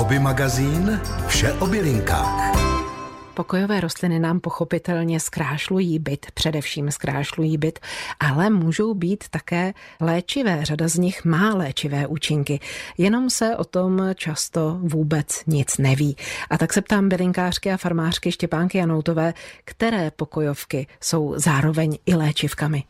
Hobby magazín Vše o bylinkách. Pokojové rostliny nám pochopitelně zkrášlují byt, především zkrášlují byt, ale můžou být také léčivé. Řada z nich má léčivé účinky, jenom se o tom často vůbec nic neví. A tak se ptám bylinkářky a farmářky Štěpánky Janoutové, které pokojovky jsou zároveň i léčivkami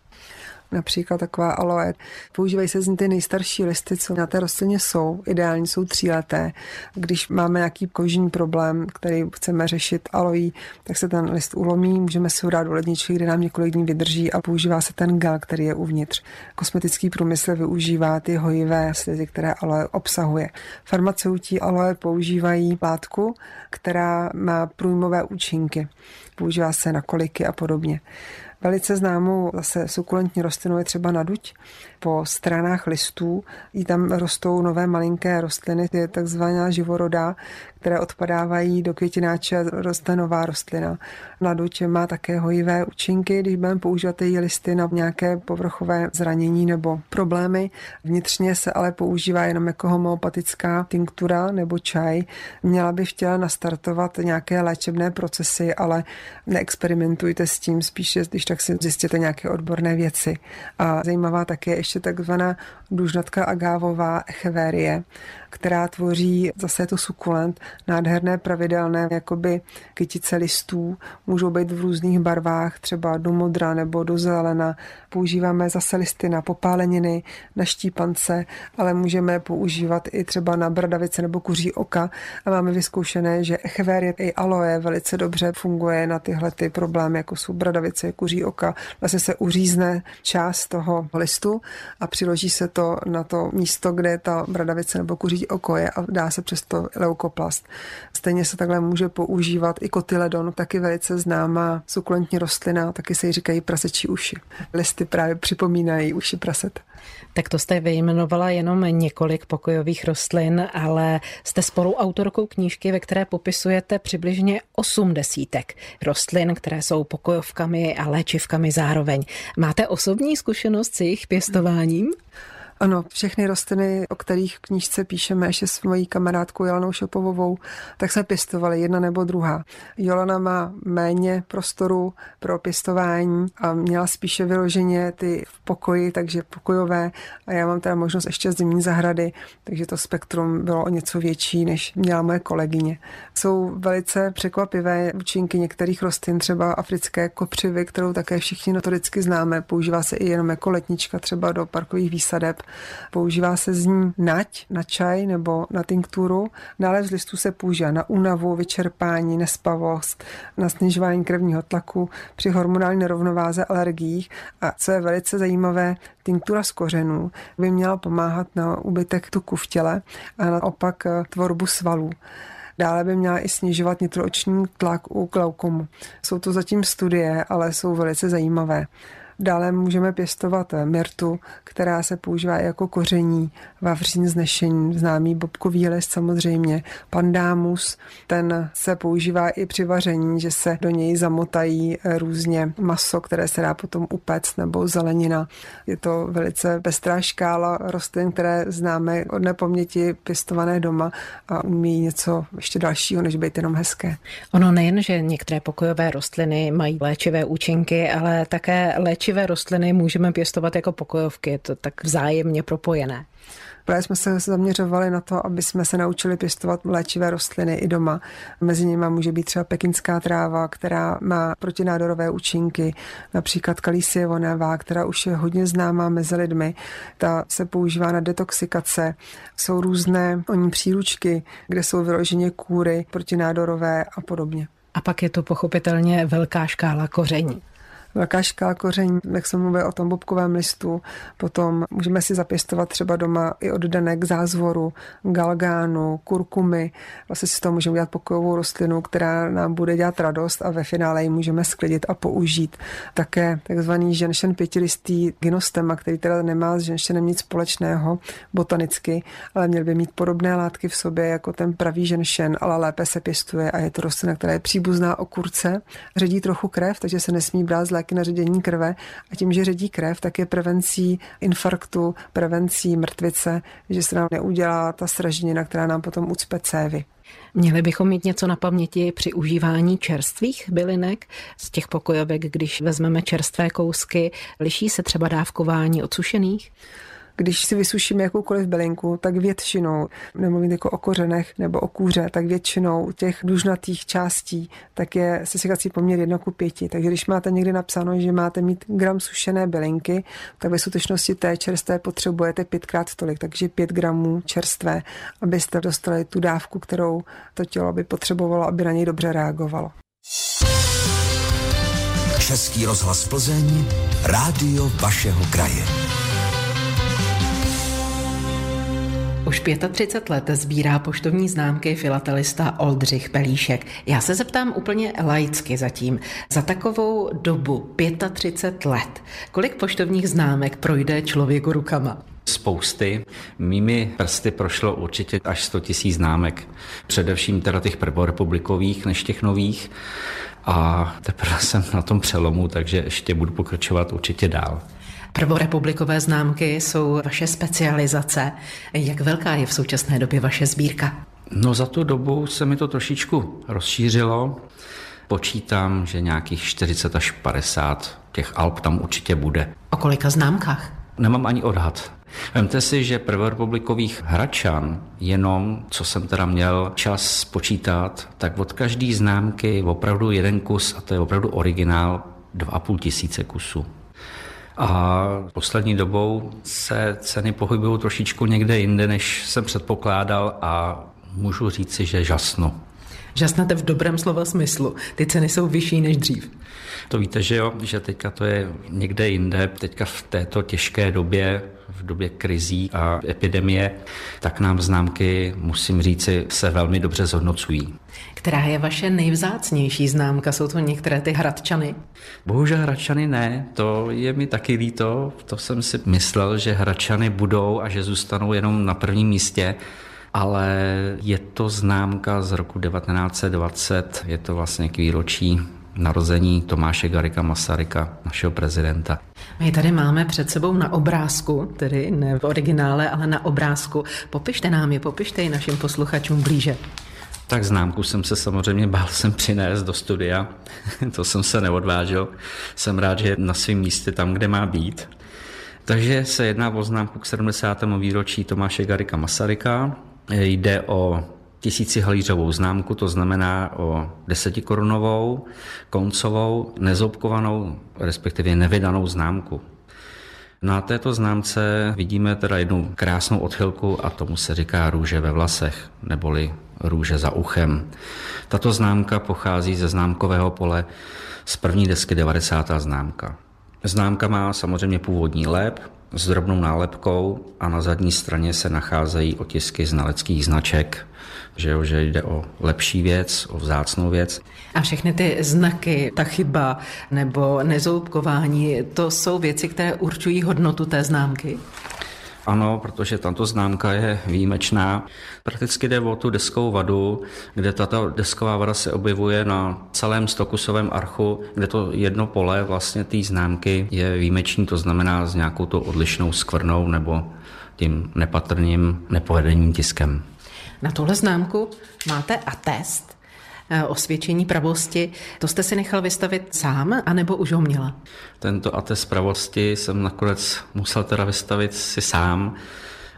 například taková aloe. Používají se z ní ty nejstarší listy, co na té rostlině jsou. Ideálně jsou tříleté. Když máme nějaký kožní problém, který chceme řešit aloí, tak se ten list ulomí, můžeme si ho dát do ledničky, kde nám několik dní vydrží a používá se ten gel, který je uvnitř. Kosmetický průmysl využívá ty hojivé slizy, které aloe obsahuje. Farmaceuti aloe používají látku, která má průjmové účinky. Používá se na koliky a podobně. Velice známou zase sukulentní rostlinou je třeba naduť. Po stranách listů jí tam rostou nové malinké rostliny, je takzvaná živoroda, které odpadávají do květináče roste nová rostlina. Naduť má také hojivé účinky, když budeme používat její listy na nějaké povrchové zranění nebo problémy. Vnitřně se ale používá jenom jako homeopatická tinktura nebo čaj. Měla by v těle nastartovat nějaké léčebné procesy, ale neexperimentujte s tím, spíše když tak si zjistěte nějaké odborné věci. A zajímavá také ještě takzvaná dužnatka agávová echeverie, která tvoří zase to sukulent, nádherné pravidelné jakoby kytice listů, můžou být v různých barvách, třeba do modra nebo do zelena. Používáme zase listy na popáleniny, na štípance, ale můžeme používat i třeba na bradavice nebo kuří oka a máme vyzkoušené, že echeverie i aloe velice dobře funguje na tyhle ty problémy, jako jsou bradavice, kuří oka. Vlastně se uřízne část toho listu a přiloží se to na to místo, kde ta bradavice nebo kuří oko je a dá se přes to leukoplast. Stejně se takhle může používat i kotyledon, taky velice známá sukulentní rostlina, taky se jí říkají prasečí uši. Listy právě připomínají uši praset. Tak to jste vyjmenovala jenom několik pokojových rostlin, ale jste spoluautorkou knížky, ve které popisujete přibližně osm desítek rostlin, které jsou pokojovkami a léčivkami zároveň. Máte osobní zkušenost s jejich pěstováním? Ano, všechny rostliny, o kterých v knížce píšeme ještě s mojí kamarádkou Jolanou Šopovovou, tak se pěstovaly jedna nebo druhá. Jolana má méně prostoru pro pěstování a měla spíše vyloženě ty v pokoji, takže pokojové a já mám teda možnost ještě zimní zahrady, takže to spektrum bylo o něco větší, než měla moje kolegyně. Jsou velice překvapivé účinky některých rostlin, třeba africké kopřivy, kterou také všichni notoricky známe. Používá se i jenom jako letnička třeba do parkových výsadeb Používá se z ní nať na čaj nebo na tinkturu. Dále z listů se používá na únavu, vyčerpání, nespavost, na snižování krevního tlaku, při hormonální nerovnováze, alergiích. A co je velice zajímavé, tinktura z kořenů by měla pomáhat na úbytek tuku v těle a naopak eh, tvorbu svalů. Dále by měla i snižovat nitrooční tlak u glaukomu. Jsou to zatím studie, ale jsou velice zajímavé. Dále můžeme pěstovat mirtu, která se používá jako koření, vavřín znešení, známý bobkový list samozřejmě, pandámus, ten se používá i při vaření, že se do něj zamotají různě maso, které se dá potom upéct nebo zelenina. Je to velice pestrá škála rostlin, které známe od nepaměti pěstované doma a umí něco ještě dalšího, než být jenom hezké. Ono nejen, že některé pokojové rostliny mají léčivé účinky, ale také léčivé léčivé rostliny můžeme pěstovat jako pokojovky, je to tak vzájemně propojené. Právě jsme se zaměřovali na to, aby jsme se naučili pěstovat léčivé rostliny i doma. Mezi nimi může být třeba pekinská tráva, která má protinádorové účinky, například kalisievonavá, která už je hodně známá mezi lidmi. Ta se používá na detoxikace. Jsou různé oni příručky, kde jsou vyloženě kůry protinádorové a podobně. A pak je to pochopitelně velká škála koření velká škála koření, jak jsem mluvil o tom bobkovém listu. Potom můžeme si zapěstovat třeba doma i oddenek zázvoru, galgánu, kurkumy. Vlastně si toho můžeme udělat pokojovou rostlinu, která nám bude dělat radost a ve finále ji můžeme sklidit a použít. Také takzvaný ženšen pětilistý gynostema, který teda nemá s ženšenem nic společného botanicky, ale měl by mít podobné látky v sobě jako ten pravý ženšen, ale lépe se pěstuje a je to rostlina, která je příbuzná okurce, ředí trochu krev, takže se nesmí brát z taky na ředění krve a tím, že ředí krev, tak je prevencí infarktu, prevencí mrtvice, že se nám neudělá ta sraženina, která nám potom ucpe cévy. Měli bychom mít něco na paměti při užívání čerstvých bylinek z těch pokojovek, když vezmeme čerstvé kousky. Liší se třeba dávkování od sušených? Když si vysušíme jakoukoliv bylinku, tak většinou, nemluvím jako o kořenech nebo o kůře, tak většinou těch dužnatých částí, tak je sesekací poměr 1 ku 5. Takže když máte někdy napsáno, že máte mít gram sušené bylinky, tak ve skutečnosti té čerstvé potřebujete pětkrát tolik, takže 5 gramů čerstvé, abyste dostali tu dávku, kterou to tělo by potřebovalo, aby na něj dobře reagovalo. Český rozhlas Plzeň, rádio vašeho kraje. Už 35 let sbírá poštovní známky filatelista Oldřich Pelíšek. Já se zeptám úplně laicky zatím. Za takovou dobu 35 let, kolik poštovních známek projde člověku rukama? Spousty. Mými prsty prošlo určitě až 100 tisíc známek. Především teda těch prvorepublikových než těch nových. A teprve jsem na tom přelomu, takže ještě budu pokračovat určitě dál. Prvorepublikové známky jsou vaše specializace. Jak velká je v současné době vaše sbírka? No za tu dobu se mi to trošičku rozšířilo. Počítám, že nějakých 40 až 50 těch alb tam určitě bude. O kolika známkách? Nemám ani odhad. Vemte si, že prvorepublikových hračan, jenom co jsem teda měl čas spočítat, tak od každé známky opravdu jeden kus, a to je opravdu originál, 2,5 tisíce kusů. A poslední dobou se ceny pohybují trošičku někde jinde, než jsem předpokládal a můžu říci, že žasno. Žasnete v dobrém slova smyslu. Ty ceny jsou vyšší než dřív. To víte, že jo, že teďka to je někde jinde, teďka v této těžké době, v době krizí a epidemie, tak nám známky, musím říci, se velmi dobře zhodnocují. Která je vaše nejvzácnější známka? Jsou to některé ty hradčany? Bohužel hradčany ne, to je mi taky líto. To jsem si myslel, že hradčany budou a že zůstanou jenom na prvním místě ale je to známka z roku 1920, je to vlastně k výročí narození Tomáše Garika Masaryka, našeho prezidenta. My tady máme před sebou na obrázku, tedy ne v originále, ale na obrázku. Popište nám je, popište ji našim posluchačům blíže. Tak známku jsem se samozřejmě bál jsem přinést do studia, to jsem se neodvážil. Jsem rád, že je na svém místě tam, kde má být. Takže se jedná o známku k 70. výročí Tomáše Garika Masaryka. Jde o tisícihalířovou známku, to znamená o desetikorunovou, koncovou, nezoubkovanou, respektive nevydanou známku. Na této známce vidíme teda jednu krásnou odchylku a tomu se říká růže ve vlasech, neboli růže za uchem. Tato známka pochází ze známkového pole z první desky 90. známka. Známka má samozřejmě původní lep s drobnou nálepkou a na zadní straně se nacházejí otisky znaleckých značek že, jo, že jde o lepší věc, o vzácnou věc. A všechny ty znaky, ta chyba nebo nezoubkování, to jsou věci, které určují hodnotu té známky? Ano, protože tato známka je výjimečná. Prakticky jde o tu deskovou vadu, kde tato desková vada se objevuje na celém stokusovém archu, kde to jedno pole vlastně té známky je výjimečný, to znamená s nějakou tou odlišnou skvrnou nebo tím nepatrným nepovedením tiskem. Na tuhle známku máte atest, osvědčení pravosti. To jste si nechal vystavit sám, anebo už ho měla? Tento atest pravosti jsem nakonec musel teda vystavit si sám.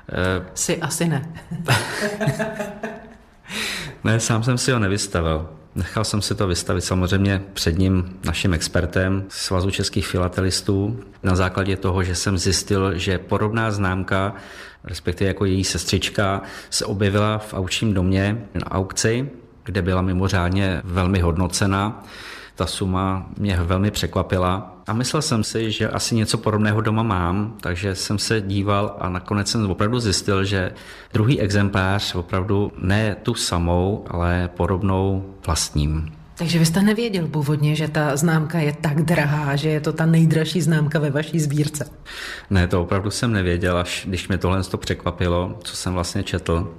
Eh, si asi ne. ne, sám jsem si ho nevystavil. Nechal jsem si to vystavit samozřejmě před ním naším expertem Svazu českých filatelistů na základě toho, že jsem zjistil, že podobná známka, respektive jako její sestřička, se objevila v aučním domě na aukci, kde byla mimořádně velmi hodnocena. Ta suma mě velmi překvapila a myslel jsem si, že asi něco podobného doma mám, takže jsem se díval a nakonec jsem opravdu zjistil, že druhý exemplář opravdu ne tu samou, ale podobnou vlastním. Takže vy jste nevěděl původně, že ta známka je tak drahá, že je to ta nejdražší známka ve vaší sbírce? Ne, to opravdu jsem nevěděl, až když mě tohle to překvapilo, co jsem vlastně četl.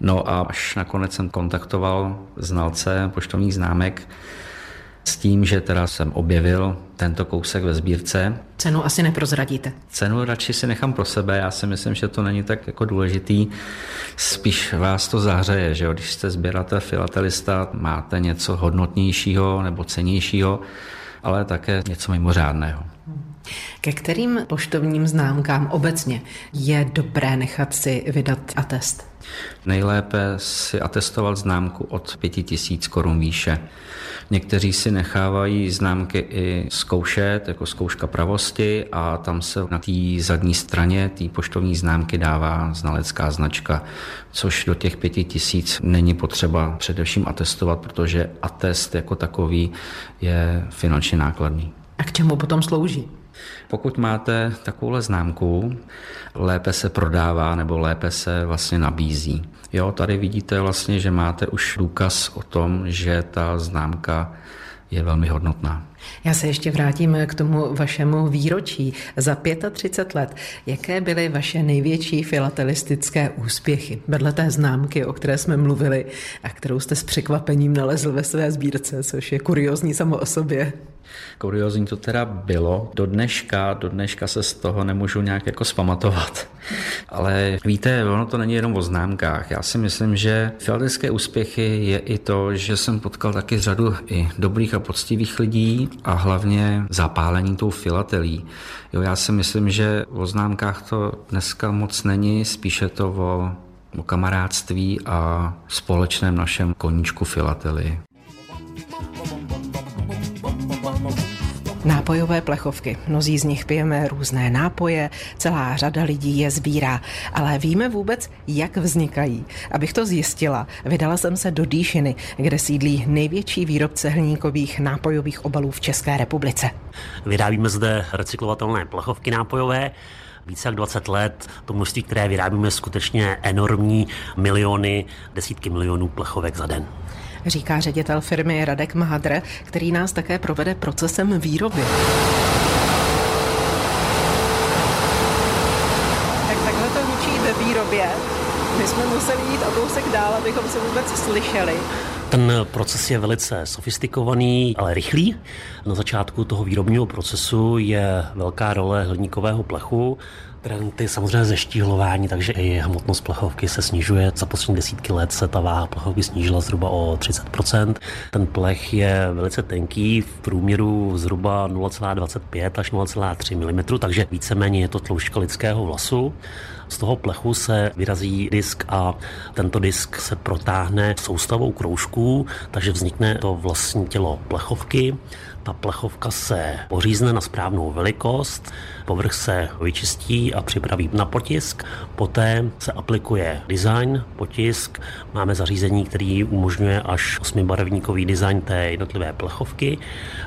No a až nakonec jsem kontaktoval znalce poštovních známek, S tím, že teda jsem objevil tento kousek ve sbírce. Cenu asi neprozradíte. Cenu radši si nechám pro sebe, já si myslím, že to není tak jako důležitý. Spíš vás to zahřeje, že jo? když jste sběratel, filatelista, máte něco hodnotnějšího nebo cenějšího, ale také něco mimořádného. Ke kterým poštovním známkám obecně je dobré nechat si vydat atest? Nejlépe si atestovat známku od 5000 korun výše. Někteří si nechávají známky i zkoušet, jako zkouška pravosti a tam se na té zadní straně té poštovní známky dává znalecká značka, což do těch pěti tisíc není potřeba především atestovat, protože atest jako takový je finančně nákladný. A k čemu potom slouží? Pokud máte takovouhle známku, lépe se prodává nebo lépe se vlastně nabízí. Jo, tady vidíte vlastně, že máte už důkaz o tom, že ta známka je velmi hodnotná. Já se ještě vrátím k tomu vašemu výročí. Za 35 let, jaké byly vaše největší filatelistické úspěchy? Vedle té známky, o které jsme mluvili a kterou jste s překvapením nalezl ve své sbírce, což je kuriozní samo o sobě. Kuriozní to teda bylo. Do dneška, do dneška se z toho nemůžu nějak jako spamatovat. Ale víte, ono to není jenom o známkách. Já si myslím, že filatelické úspěchy je i to, že jsem potkal taky řadu i dobrých a poctivých lidí a hlavně zapálení tou filatelí. Jo, já si myslím, že o známkách to dneska moc není, spíše to o, o kamarádství a společném našem koníčku filateli. Nápojové plechovky. Mnozí z nich pijeme různé nápoje, celá řada lidí je sbírá. Ale víme vůbec, jak vznikají. Abych to zjistila, vydala jsem se do Dýšiny, kde sídlí největší výrobce hliníkových nápojových obalů v České republice. Vyrábíme zde recyklovatelné plechovky nápojové, více jak 20 let. To množství, které vyrábíme, skutečně enormní miliony, desítky milionů plechovek za den říká ředitel firmy Radek Mahadr, který nás také provede procesem výroby. Tak takhle to hučí ve výrobě. My jsme museli jít o kousek dál, abychom se vůbec slyšeli. Ten proces je velice sofistikovaný, ale rychlý. Na začátku toho výrobního procesu je velká role hliníkového plechu, Trendy samozřejmě zeštíhlování, takže i hmotnost plechovky se snižuje. Za poslední desítky let se ta váha plechovky snížila zhruba o 30%. Ten plech je velice tenký, v průměru zhruba 0,25 až 0,3 mm, takže víceméně je to tloušťka lidského vlasu. Z toho plechu se vyrazí disk a tento disk se protáhne soustavou kroužků, takže vznikne to vlastní tělo plechovky. Ta plechovka se pořízne na správnou velikost, povrch se vyčistí a připraví na potisk, poté se aplikuje design, potisk, máme zařízení, který umožňuje až osmibarevníkový design té jednotlivé plechovky,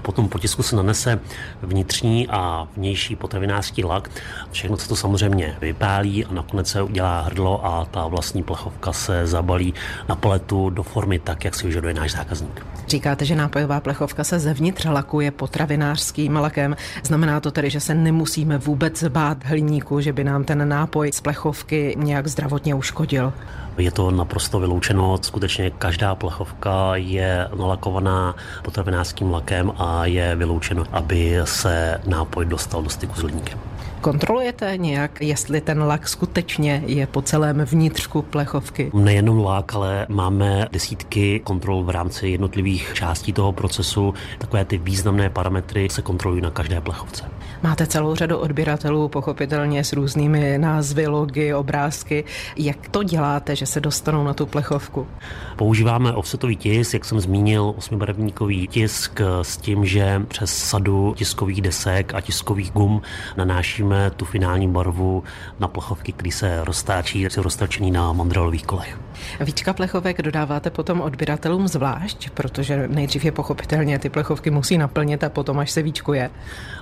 potom potisku se nanese vnitřní a vnější potravinářský lak, všechno se to samozřejmě vypálí a nakonec se udělá hrdlo a ta vlastní plechovka se zabalí na paletu do formy tak, jak si vyžaduje náš zákazník. Říkáte, že nápojová plechovka se zevnitř lakuje potravinářským lakem. Znamená to tedy, že se nemusíme vůbec bát hliníku, že by nám ten nápoj z plechovky nějak zdravotně uškodil? Je to naprosto vyloučeno. Skutečně každá plechovka je nalakovaná potravinářským lakem a je vyloučeno, aby se nápoj dostal do styku s hliníkem. Kontrolujete nějak, jestli ten lak skutečně je po celém vnitřku plechovky? Nejenom lak, ale máme desítky kontrol v rámci jednotlivých částí toho procesu. Takové ty významné parametry se kontrolují na každé plechovce. Máte celou řadu odběratelů, pochopitelně s různými názvy, logy, obrázky. Jak to děláte, že se dostanou na tu plechovku? Používáme offsetový tisk, jak jsem zmínil, osmibarevníkový tisk s tím, že přes sadu tiskových desek a tiskových gum nanášíme tu finální barvu na plechovky, který se roztáčí, jsou roztačený na mandrelových kolech. Víčka plechovek dodáváte potom odběratelům zvlášť, protože nejdřív je pochopitelně ty plechovky musí naplnit a potom až se víčkuje.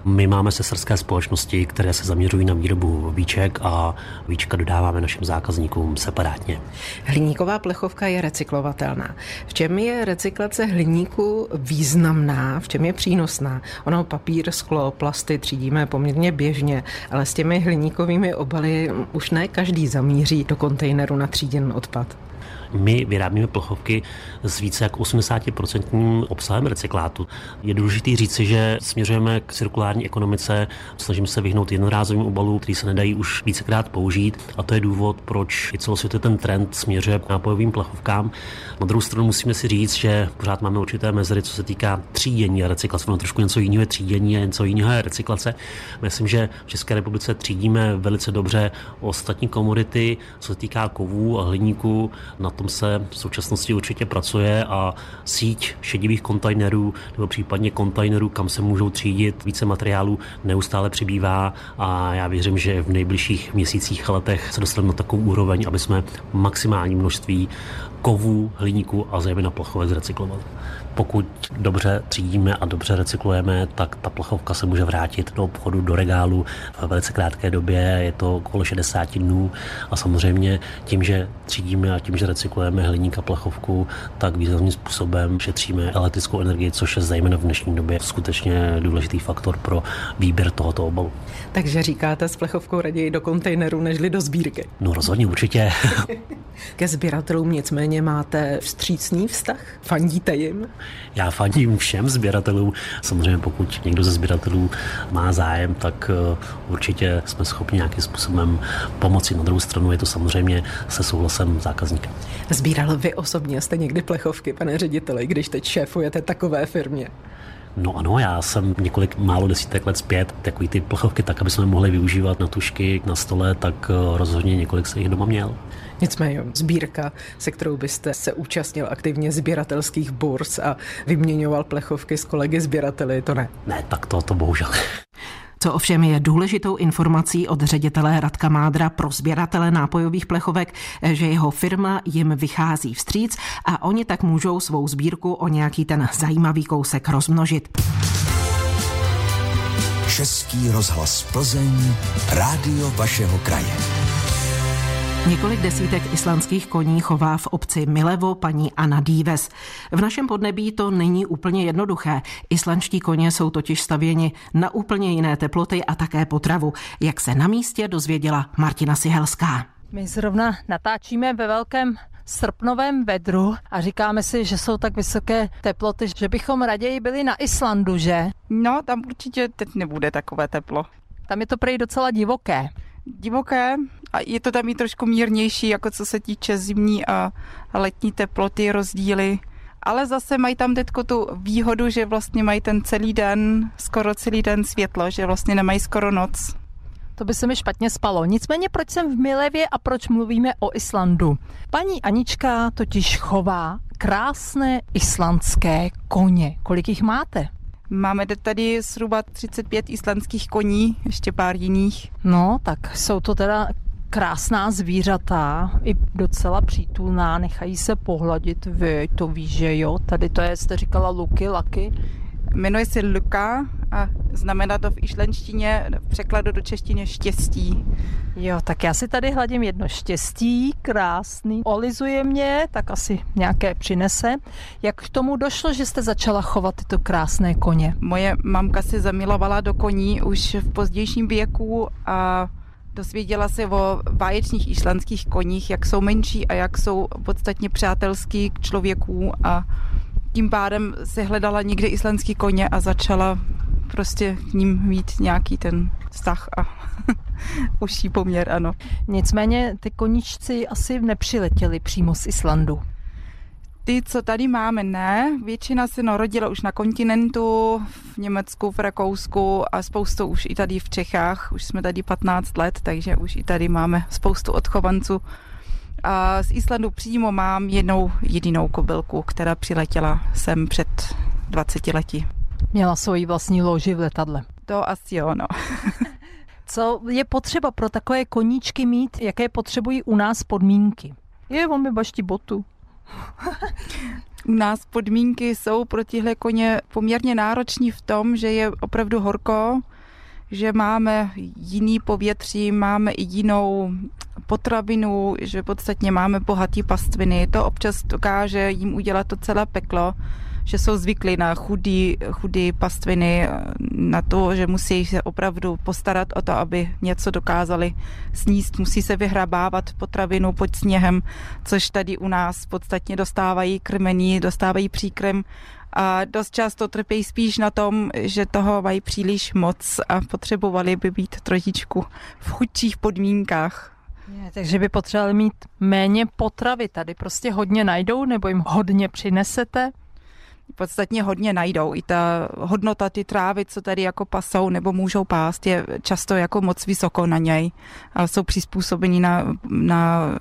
My máme sesterské společnosti, které se zaměřují na výrobu víček a víčka dodáváme našim zákazníkům separátně. Hliníková plechovka je recyklovatelná. V čem je recyklace hliníku významná, v čem je přínosná? Ono papír, sklo, plasty třídíme poměrně běžně, ale s těmi hliníkovými obaly už ne každý zamíří do kontejneru na tříděn odpad. My vyrábíme plechovky s více jak 80% obsahem recyklátu. Je důležité říci, že směřujeme k cirkulární ekonomice, snažíme se vyhnout jednorázovým obalům, který se nedají už vícekrát použít a to je důvod, proč i celosvětově ten trend směřuje k nápojovým plechovkám. Na druhou stranu musíme si říct, že pořád máme určité mezery, co se týká třídění a recyklace. Ono trošku něco jiného je třídění a něco jiného je recyklace. Myslím, že v České republice třídíme velice dobře ostatní komodity, co se týká kovů a hliníků. Na tom se v současnosti určitě pracuje a síť šedivých kontejnerů nebo případně kontejnerů, kam se můžou třídit více materiálů, neustále přibývá a já věřím, že v nejbližších měsících a letech se dostaneme na takovou úroveň, aby jsme maximální množství kovů, hliníku a zejména plechovek zrecyklovali. Pokud dobře třídíme a dobře recyklujeme, tak ta plechovka se může vrátit do obchodu, do regálu v velice krátké době, je to okolo 60 dnů a samozřejmě tím, že třídíme a tím, že recyklujeme hliník a plechovku, tak významným způsobem šetříme elektrickou energii, což je zejména v dnešní době skutečně důležitý faktor pro výběr tohoto obalu. Takže říkáte s plechovkou raději do kontejneru, nežli do sbírky? No rozhodně určitě. Ke sběratelům nicméně máte vstřícný vztah? Fandíte jim? Já fandím všem sběratelům. Samozřejmě pokud někdo ze sběratelů má zájem, tak eh, určitě jsme schopni nějakým způsobem pomoci. Na druhou stranu je to samozřejmě se souhlasem zákazníka. Sbíral vy osobně jste někdy plechovky, pane řediteli, když teď šéfujete takové firmě? No ano, já jsem několik málo desítek let zpět takový ty plechovky tak, aby jsme mohli využívat na tušky na stole, tak eh, rozhodně několik se jich doma měl. Nicméně sbírka, se kterou byste se účastnil aktivně sběratelských burs a vyměňoval plechovky s kolegy sběrateli, to ne. Ne, tak to, to bohužel. Co ovšem je důležitou informací od ředitele Radka Mádra pro sběratele nápojových plechovek, že jeho firma jim vychází vstříc a oni tak můžou svou sbírku o nějaký ten zajímavý kousek rozmnožit. Český rozhlas Plzeň, rádio vašeho kraje. Několik desítek islandských koní chová v obci Milevo paní Anna Díves. V našem podnebí to není úplně jednoduché. Islandští koně jsou totiž stavěni na úplně jiné teploty a také potravu, jak se na místě dozvěděla Martina Sihelská. My zrovna natáčíme ve velkém srpnovém vedru a říkáme si, že jsou tak vysoké teploty, že bychom raději byli na Islandu, že? No, tam určitě teď nebude takové teplo. Tam je to prej docela divoké divoké a je to tam i trošku mírnější, jako co se týče zimní a letní teploty, rozdíly. Ale zase mají tam teďko tu výhodu, že vlastně mají ten celý den, skoro celý den světlo, že vlastně nemají skoro noc. To by se mi špatně spalo. Nicméně proč jsem v Milevě a proč mluvíme o Islandu? Paní Anička totiž chová krásné islandské koně. Kolik jich máte? Máme tady zhruba 35 islandských koní, ještě pár jiných. No, tak jsou to teda krásná zvířata, i docela přítulná, nechají se pohladit, vy to víš, že jo, tady to je, jste říkala Luky, Laky. Jmenuje se Luka a znamená to v išlenštině, v překladu do češtiny štěstí. Jo, tak já si tady hladím jedno štěstí, krásný, olizuje mě, tak asi nějaké přinese. Jak k tomu došlo, že jste začala chovat tyto krásné koně? Moje mamka se zamilovala do koní už v pozdějším věku a dozvěděla se o báječných islandských koních, jak jsou menší a jak jsou podstatně přátelský k člověku a tím pádem se hledala někde islandský koně a začala prostě k ním mít nějaký ten vztah a užší poměr, ano. Nicméně ty koničci asi nepřiletěli přímo z Islandu. Ty, co tady máme, ne. Většina se narodila už na kontinentu, v Německu, v Rakousku a spoustu už i tady v Čechách. Už jsme tady 15 let, takže už i tady máme spoustu odchovanců. A z Islandu přímo mám jednou jedinou kobylku, která přiletěla sem před 20 lety. Měla svoji vlastní loži v letadle. To asi jo, no. Co je potřeba pro takové koníčky mít, jaké potřebují u nás podmínky? Je, on mi baští botu. u nás podmínky jsou pro tyhle koně poměrně nároční v tom, že je opravdu horko, že máme jiný povětří, máme i jinou potravinu, že podstatně máme bohatý pastviny. To občas dokáže jim udělat to celé peklo, že jsou zvyklí na chudý, chudý pastviny, na to, že musí se opravdu postarat o to, aby něco dokázali sníst, musí se vyhrabávat potravinu pod sněhem, což tady u nás podstatně dostávají krmení, dostávají příkrm a dost často trpějí spíš na tom, že toho mají příliš moc a potřebovali by být trošičku v chudších podmínkách. Je, takže by potřebovali mít méně potravy. Tady prostě hodně najdou nebo jim hodně přinesete? podstatně hodně najdou. I ta hodnota ty trávy, co tady jako pasou nebo můžou pást, je často jako moc vysoko na něj a jsou přizpůsobení na, na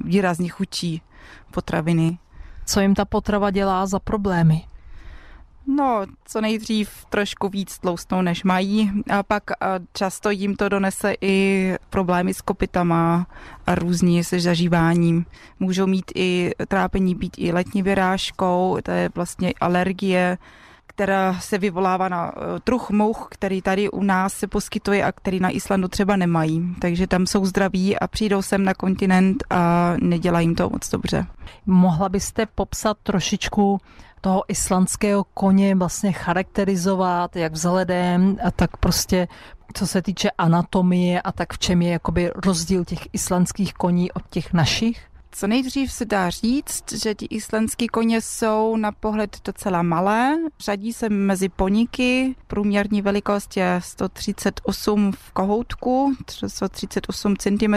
výrazně chudší potraviny. Co jim ta potrava dělá za problémy? No, co nejdřív trošku víc tloustnou, než mají a pak často jim to donese i problémy s kopitama a různě se zažíváním. Můžou mít i trápení být i letní vyrážkou, to je vlastně alergie, která se vyvolává na e, truch mouch, který tady u nás se poskytuje a který na Islandu třeba nemají. Takže tam jsou zdraví a přijdou sem na kontinent a nedělají jim to moc dobře. Mohla byste popsat trošičku toho islandského koně vlastně charakterizovat, jak vzhledem a tak prostě co se týče anatomie a tak v čem je jakoby rozdíl těch islandských koní od těch našich? Co nejdřív se dá říct, že ti islandský koně jsou na pohled docela malé. Řadí se mezi poníky. Průměrní velikost je 138 v kohoutku, 138 cm.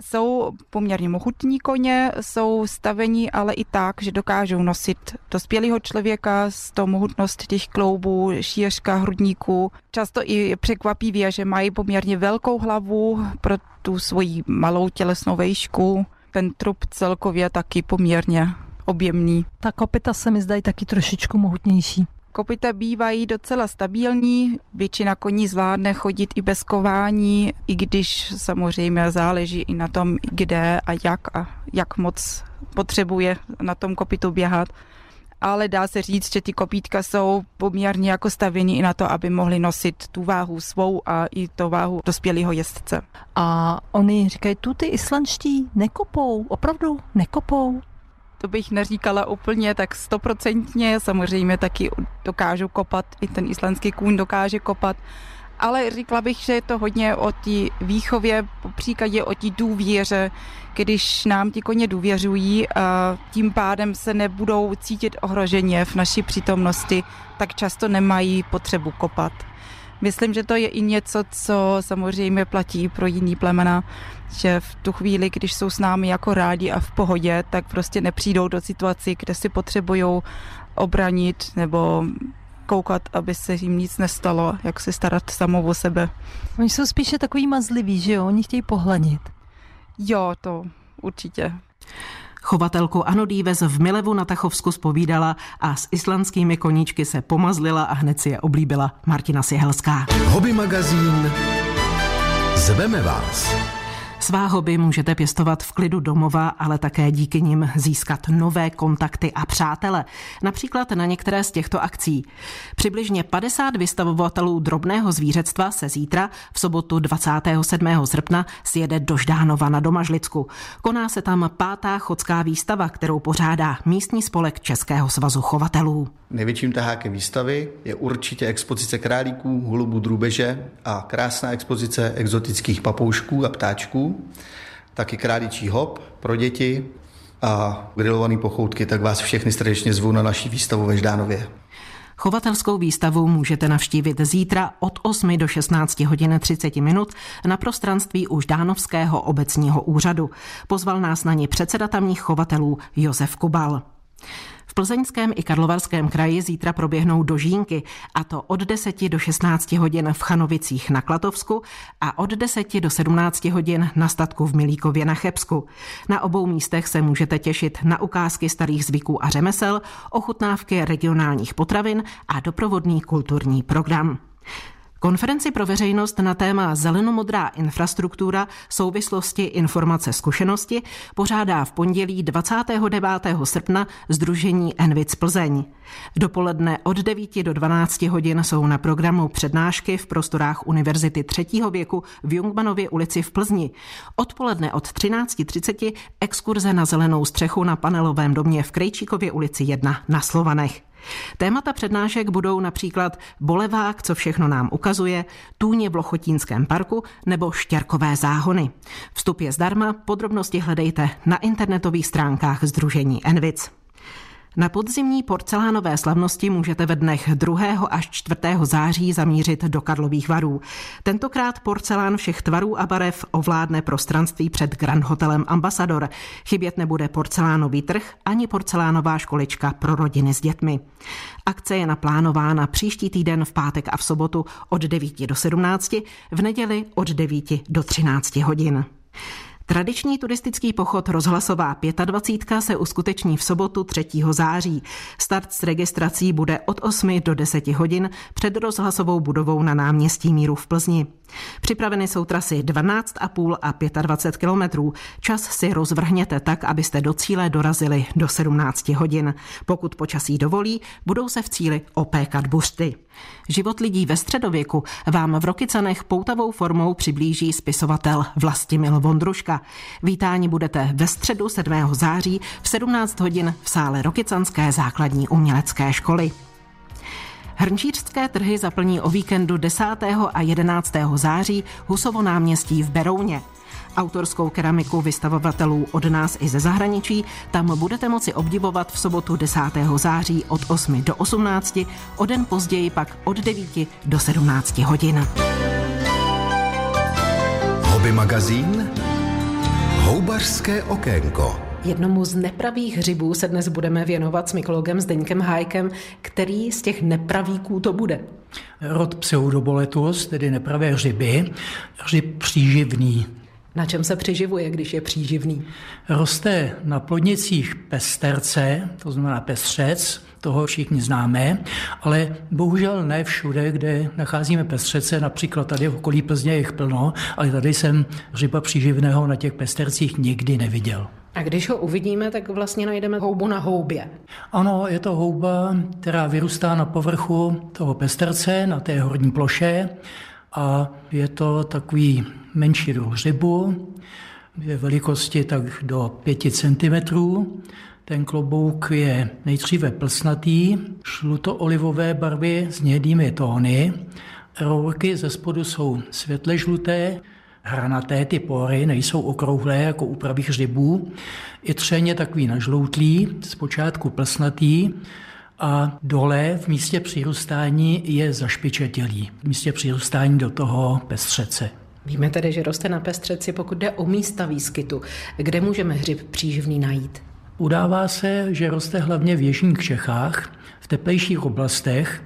Jsou poměrně mohutní koně, jsou stavení ale i tak, že dokážou nosit dospělého člověka s tou mohutnost těch kloubů, šířka hrudníků. Často i překvapivě, že mají poměrně velkou hlavu pro tu svoji malou tělesnou vejšku ten trup celkově taky poměrně objemný. Ta kopita se mi zdají taky trošičku mohutnější. Kopita bývají docela stabilní, většina koní zvládne chodit i bez kování, i když samozřejmě záleží i na tom, kde a jak a jak moc potřebuje na tom kopitu běhat ale dá se říct, že ty kopítka jsou poměrně jako stavěny i na to, aby mohli nosit tu váhu svou a i to váhu dospělého jezdce. A oni říkají, tu ty islandští nekopou, opravdu nekopou. To bych neříkala úplně tak stoprocentně, samozřejmě taky dokážu kopat, i ten islandský kůň dokáže kopat, ale říkala bych, že je to hodně o té výchově, po příkladě o té důvěře, když nám ti koně důvěřují a tím pádem se nebudou cítit ohroženě v naší přítomnosti, tak často nemají potřebu kopat. Myslím, že to je i něco, co samozřejmě platí pro jiný plemena, že v tu chvíli, když jsou s námi jako rádi a v pohodě, tak prostě nepřijdou do situací, kde si potřebují obranit nebo koukat, aby se jim nic nestalo, jak se starat samou o sebe. Oni jsou spíše takový mazliví, že jo? Oni chtějí pohladit. Jo, to určitě. Chovatelku Anodíves v Milevu na Tachovsku spovídala a s islandskými koníčky se pomazlila a hned si je oblíbila Martina Sihelská. Hobby magazín Zveme vás. Svá hobby můžete pěstovat v klidu domova, ale také díky nim získat nové kontakty a přátele. Například na některé z těchto akcí. Přibližně 50 vystavovatelů drobného zvířectva se zítra v sobotu 27. srpna sjede do Ždánova na Domažlicku. Koná se tam pátá chodská výstava, kterou pořádá místní spolek Českého svazu chovatelů. Největším tahákem výstavy je určitě expozice králíků, holubů, drůbeže a krásná expozice exotických papoušků a ptáčků, taky králičí hop pro děti a grilované pochoutky, tak vás všechny srdečně zvu na naší výstavu ve Ždánově. Chovatelskou výstavu můžete navštívit zítra od 8 do 16 hodin 30 minut na prostranství už Dánovského obecního úřadu. Pozval nás na ně předseda tamních chovatelů Josef Kubal. V plzeňském i karlovarském kraji zítra proběhnou dožínky, a to od 10 do 16 hodin v Chanovicích na Klatovsku a od 10 do 17 hodin na statku v Milíkově na Chebsku. Na obou místech se můžete těšit na ukázky starých zvyků a řemesel, ochutnávky regionálních potravin a doprovodný kulturní program. Konferenci pro veřejnost na téma zelenomodrá infrastruktura souvislosti informace zkušenosti pořádá v pondělí 29. srpna Združení Envic Plzeň. Dopoledne od 9 do 12 hodin jsou na programu přednášky v prostorách Univerzity třetího věku v Jungmanově ulici v Plzni. Odpoledne od 13.30 exkurze na zelenou střechu na panelovém domě v Krejčíkově ulici 1 na Slovanech. Témata přednášek budou například Bolevák, co všechno nám ukazuje, Tůně v Lochotínském parku nebo Štěrkové záhony. Vstup je zdarma, podrobnosti hledejte na internetových stránkách Združení Envic. Na podzimní porcelánové slavnosti můžete ve dnech 2. až 4. září zamířit do Karlových varů. Tentokrát porcelán všech tvarů a barev ovládne prostranství před Grand Hotelem Ambassador. Chybět nebude porcelánový trh ani porcelánová školička pro rodiny s dětmi. Akce je naplánována příští týden v pátek a v sobotu od 9 do 17, v neděli od 9 do 13 hodin. Tradiční turistický pochod Rozhlasová 25 se uskuteční v sobotu 3. září. Start s registrací bude od 8 do 10 hodin před rozhlasovou budovou na náměstí Míru v Plzni. Připraveny jsou trasy 12,5 a 25 kilometrů. Čas si rozvrhněte tak, abyste do cíle dorazili do 17 hodin. Pokud počasí dovolí, budou se v cíli opékat buřty. Život lidí ve středověku vám v Rokycanech poutavou formou přiblíží spisovatel Vlastimil Vondruška. Vítání budete ve středu 7. září v 17 hodin v sále Rokycanské základní umělecké školy. Hrnčířské trhy zaplní o víkendu 10. a 11. září Husovo náměstí v Berouně. Autorskou keramiku vystavovatelů od nás i ze zahraničí tam budete moci obdivovat v sobotu 10. září od 8 do 18, o den později pak od 9 do 17 hodin. Hobby magazín Houbařské okénko. Jednomu z nepravých hřibů se dnes budeme věnovat s mykologem Zdeňkem Hájkem, který z těch nepravíků to bude. Rod pseudoboletus, tedy nepravé hřiby, hřib příživný. Na čem se přiživuje, když je příživný? Roste na plodnicích pesterce, to znamená pestřec, toho všichni známe, ale bohužel ne všude, kde nacházíme pestřece, například tady v okolí Plzně je jich plno, ale tady jsem hřiba příživného na těch pestercích nikdy neviděl. A když ho uvidíme, tak vlastně najdeme houbu na houbě. Ano, je to houba, která vyrůstá na povrchu toho pesterce, na té horní ploše a je to takový menší druh hřibu, je velikosti tak do 5 cm. Ten klobouk je nejdříve plsnatý, žluto-olivové barvy s hnědými tóny. Rourky ze spodu jsou světle žluté, hranaté ty pory, nejsou okrouhlé jako u pravých hřibů. I třeň je takový nažloutlý, zpočátku plsnatý a dole v místě přirůstání je zašpičetělý, v místě přirůstání do toho pestřece. Víme tedy, že roste na pestřeci, pokud jde o místa výskytu. Kde můžeme hřib příživný najít? Udává se, že roste hlavně v jižních Čechách, v teplejších oblastech.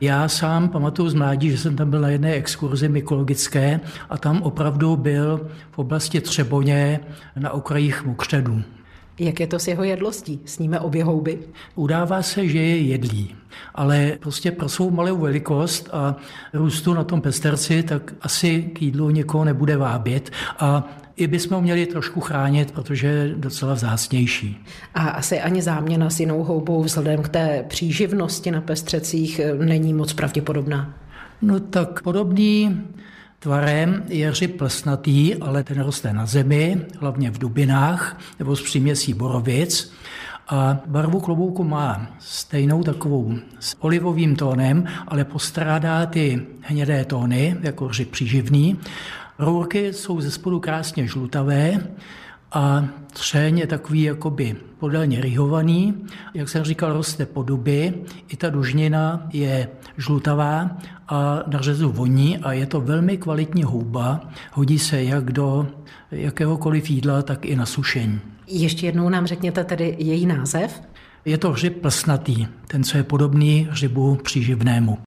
Já sám pamatuju z mládí, že jsem tam byl na jedné exkurzi mykologické a tam opravdu byl v oblasti Třeboně na okrajích Mokředů. Jak je to s jeho jedlostí? Sníme obě houby? Udává se, že je jedlý, ale prostě pro svou malou velikost a růstu na tom pesterci, tak asi k jídlu někoho nebude vábět a i bychom ho měli trošku chránit, protože je docela vzácnější. A asi ani záměna s jinou houbou vzhledem k té příživnosti na pestřecích není moc pravděpodobná. No tak podobný tvarem je hřib plesnatý, ale ten roste na zemi, hlavně v dubinách nebo z příměsí borovic. A barvu klobouku má stejnou takovou s olivovým tónem, ale postrádá ty hnědé tóny, jako hřib příživný. Rourky jsou ze spodu krásně žlutavé a třeň je takový jakoby podélně rihovaný. Jak jsem říkal, roste po duby. I ta dužnina je žlutavá a na řezu voní a je to velmi kvalitní houba. Hodí se jak do jakéhokoliv jídla, tak i na sušení. Ještě jednou nám řekněte tedy její název. Je to hřib plsnatý, ten, co je podobný hřibu příživnému.